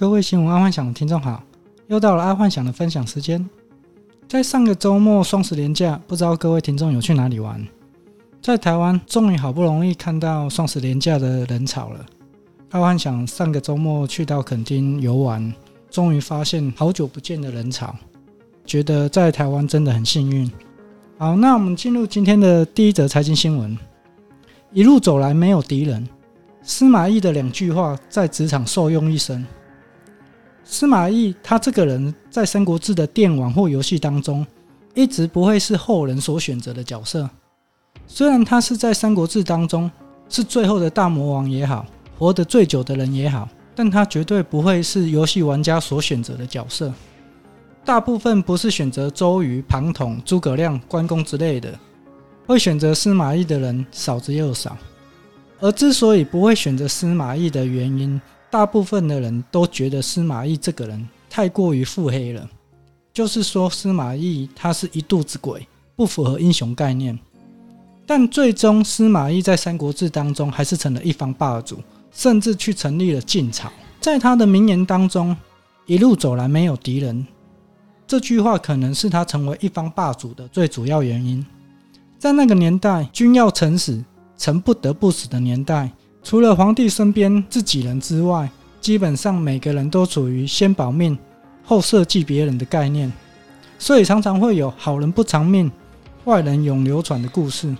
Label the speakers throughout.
Speaker 1: 各位新闻爱幻想的听众好，又到了爱幻想的分享时间。在上个周末双十连假，不知道各位听众有去哪里玩？在台湾，终于好不容易看到双十连假的人潮了。爱幻想上个周末去到垦丁游玩，终于发现好久不见的人潮，觉得在台湾真的很幸运。好，那我们进入今天的第一则财经新闻。一路走来没有敌人，司马懿的两句话在职场受用一生。司马懿，他这个人，在《三国志》的电玩或游戏当中，一直不会是后人所选择的角色。虽然他是在《三国志》当中是最后的大魔王也好，活得最久的人也好，但他绝对不会是游戏玩家所选择的角色。大部分不是选择周瑜、庞统、诸葛亮、关公之类的，会选择司马懿的人少之又少。而之所以不会选择司马懿的原因，大部分的人都觉得司马懿这个人太过于腹黑了，就是说司马懿他是一肚子鬼，不符合英雄概念。但最终司马懿在《三国志》当中还是成了一方霸主，甚至去成立了晋朝。在他的名言当中，“一路走来没有敌人”这句话可能是他成为一方霸主的最主要原因。在那个年代，君要臣死，臣不得不死的年代。除了皇帝身边自己人之外，基本上每个人都处于先保命后设计别人的概念，所以常常会有好人不长命，坏人永流传的故事。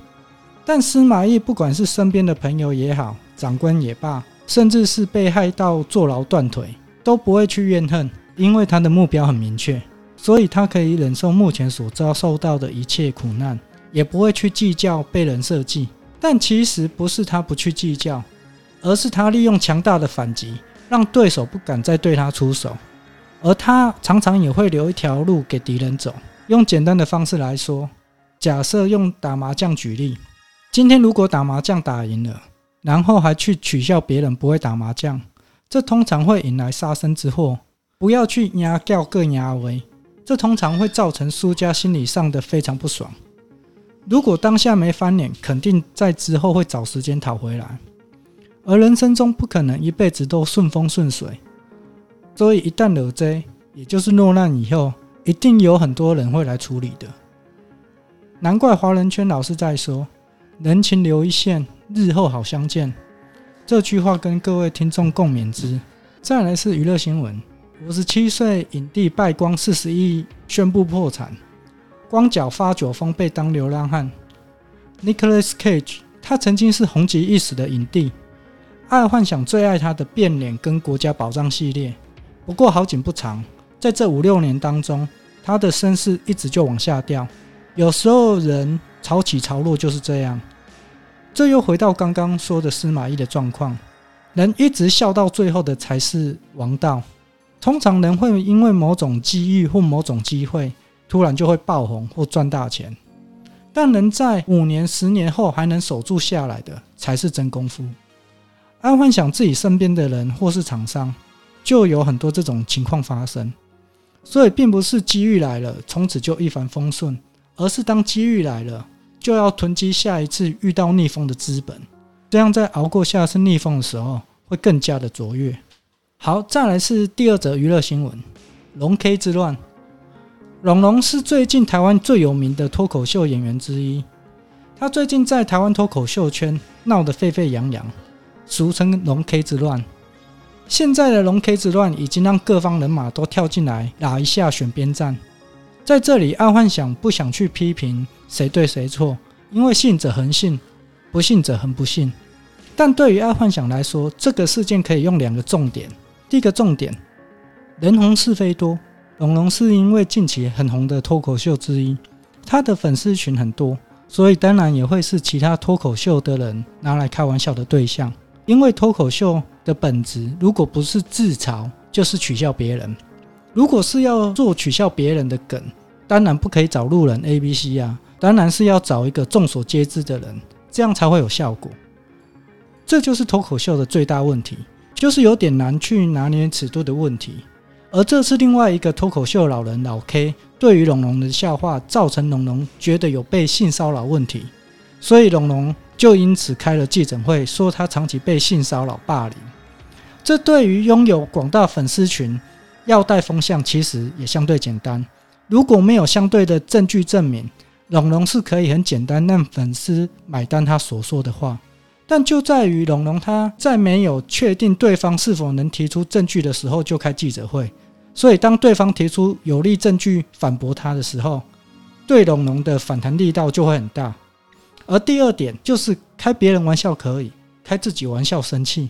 Speaker 1: 但司马懿不管是身边的朋友也好，长官也罢，甚至是被害到坐牢断腿，都不会去怨恨，因为他的目标很明确，所以他可以忍受目前所遭受到的一切苦难，也不会去计较被人设计。但其实不是他不去计较，而是他利用强大的反击，让对手不敢再对他出手。而他常常也会留一条路给敌人走。用简单的方式来说，假设用打麻将举例，今天如果打麻将打赢了，然后还去取笑别人不会打麻将，这通常会引来杀身之祸。不要去压掉个压威，这通常会造成输家心理上的非常不爽。如果当下没翻脸，肯定在之后会找时间讨回来。而人生中不可能一辈子都顺风顺水，所以一旦惹灾，也就是落难以后，一定有很多人会来处理的。难怪华人圈老是在说“人情留一线，日后好相见”这句话，跟各位听众共勉之。再来是娱乐新闻：五十七岁影帝败光四十亿，宣布破产。光脚发酒疯被当流浪汉 Nicholas Cage，他曾经是红极一时的影帝，爱幻想最爱他的变脸跟国家宝藏系列。不过好景不长，在这五六年当中，他的声势一直就往下掉。有时候人潮起潮落就是这样。这又回到刚刚说的司马懿的状况，人一直笑到最后的才是王道。通常人会因为某种机遇或某种机会。突然就会爆红或赚大钱，但能在五年、十年后还能守住下来的，才是真功夫。安幻想自己身边的人或是厂商，就有很多这种情况发生。所以，并不是机遇来了，从此就一帆风顺，而是当机遇来了，就要囤积下一次遇到逆风的资本，这样在熬过下次逆风的时候，会更加的卓越。好，再来是第二则娱乐新闻：龙 K 之乱。龙龙是最近台湾最有名的脱口秀演员之一，他最近在台湾脱口秀圈闹得沸沸扬扬，俗称“龙 K 之乱”。现在的“龙 K 之乱”已经让各方人马都跳进来打一下选边站。在这里，爱幻想不想去批评谁对谁错，因为信者恒信，不信者恒不信。但对于爱幻想来说，这个事件可以用两个重点：第一个重点，人红是非多。龙龙是因为近期很红的脱口秀之一，他的粉丝群很多，所以当然也会是其他脱口秀的人拿来开玩笑的对象。因为脱口秀的本质，如果不是自嘲，就是取笑别人。如果是要做取笑别人的梗，当然不可以找路人 A、B、C 啊，当然是要找一个众所皆知的人，这样才会有效果。这就是脱口秀的最大问题，就是有点难去拿捏尺度的问题。而这是另外一个脱口秀老人老 K 对于龙龙的笑话，造成龙龙觉得有被性骚扰问题，所以龙龙就因此开了记者会，说他长期被性骚扰霸凌。这对于拥有广大粉丝群要带风向，其实也相对简单。如果没有相对的证据证明，龙龙是可以很简单让粉丝买单他所说的话。但就在于龙龙他在没有确定对方是否能提出证据的时候就开记者会，所以当对方提出有力证据反驳他的时候，对龙龙的反弹力道就会很大。而第二点就是开别人玩笑可以，开自己玩笑生气。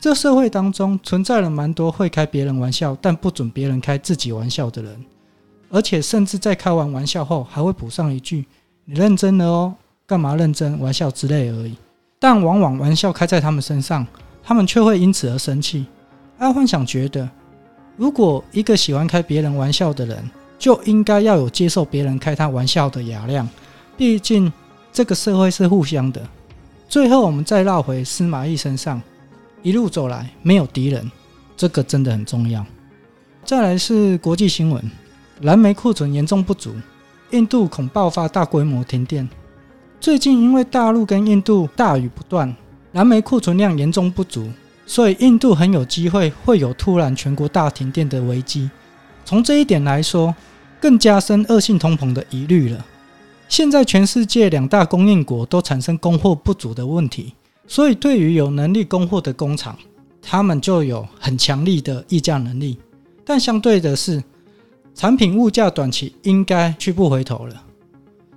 Speaker 1: 这社会当中存在了蛮多会开别人玩笑，但不准别人开自己玩笑的人，而且甚至在开完玩笑后还会补上一句：“你认真了哦，干嘛认真？玩笑之类而已。”但往往玩笑开在他们身上，他们却会因此而生气。爱幻想觉得，如果一个喜欢开别人玩笑的人，就应该要有接受别人开他玩笑的雅量。毕竟这个社会是互相的。最后，我们再绕回司马懿身上，一路走来没有敌人，这个真的很重要。再来是国际新闻，燃煤库存严重不足，印度恐爆发大规模停电。最近因为大陆跟印度大雨不断，燃煤库存量严重不足，所以印度很有机会会有突然全国大停电的危机。从这一点来说，更加深恶性通膨的疑虑了。现在全世界两大供应国都产生供货不足的问题，所以对于有能力供货的工厂，他们就有很强力的议价能力。但相对的是，产品物价短期应该去不回头了。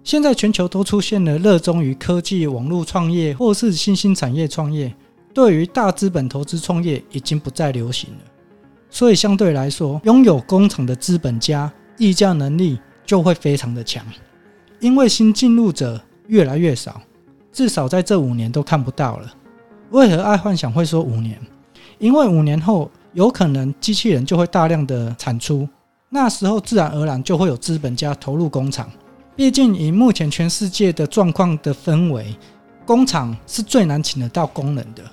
Speaker 1: 现在全球都出现了热衷于科技、网络创业或是新兴产业创业，对于大资本投资创业已经不再流行了。所以相对来说，拥有工厂的资本家议价能力就会非常的强。因为新进入者越来越少，至少在这五年都看不到了。为何爱幻想会说五年？因为五年后有可能机器人就会大量的产出，那时候自然而然就会有资本家投入工厂。毕竟，以目前全世界的状况的氛围，工厂是最难请得到工人的。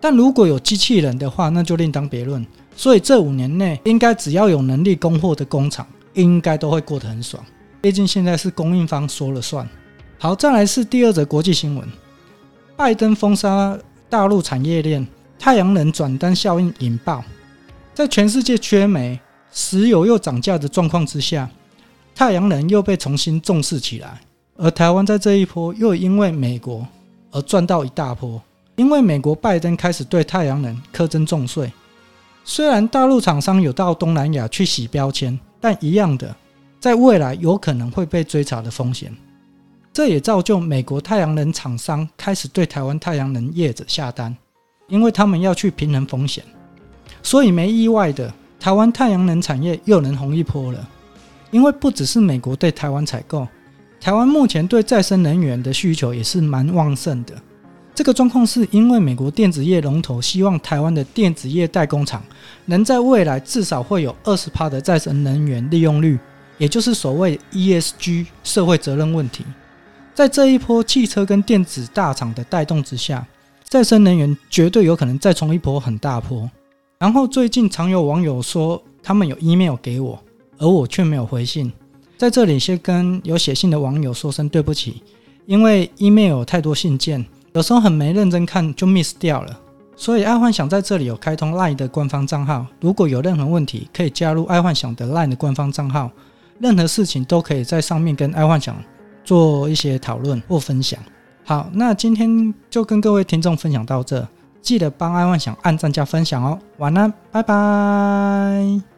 Speaker 1: 但如果有机器人的话，那就另当别论。所以这五年内，应该只要有能力供货的工厂，应该都会过得很爽。毕竟现在是供应方说了算。好，再来是第二则国际新闻：拜登封杀大陆产业链，太阳能转单效应引爆。在全世界缺煤、石油又涨价的状况之下。太阳能又被重新重视起来，而台湾在这一波又因为美国而赚到一大波。因为美国拜登开始对太阳能苛征重税，虽然大陆厂商有到东南亚去洗标签，但一样的，在未来有可能会被追查的风险。这也造就美国太阳能厂商开始对台湾太阳能业者下单，因为他们要去平衡风险，所以没意外的，台湾太阳能产业又能红一波了。因为不只是美国对台湾采购，台湾目前对再生能源的需求也是蛮旺盛的。这个状况是因为美国电子业龙头希望台湾的电子业代工厂能在未来至少会有二十趴的再生能源利用率，也就是所谓 ESG 社会责任问题。在这一波汽车跟电子大厂的带动之下，再生能源绝对有可能再冲一波很大波。然后最近常有网友说他们有 email 给我。而我却没有回信，在这里先跟有写信的网友说声对不起，因为 email 有太多信件，有时候很没认真看就 miss 掉了。所以爱幻想在这里有开通 LINE 的官方账号，如果有任何问题，可以加入爱幻想的 LINE 的官方账号，任何事情都可以在上面跟爱幻想做一些讨论或分享。好，那今天就跟各位听众分享到这，记得帮爱幻想按赞加分享哦。晚安，拜拜。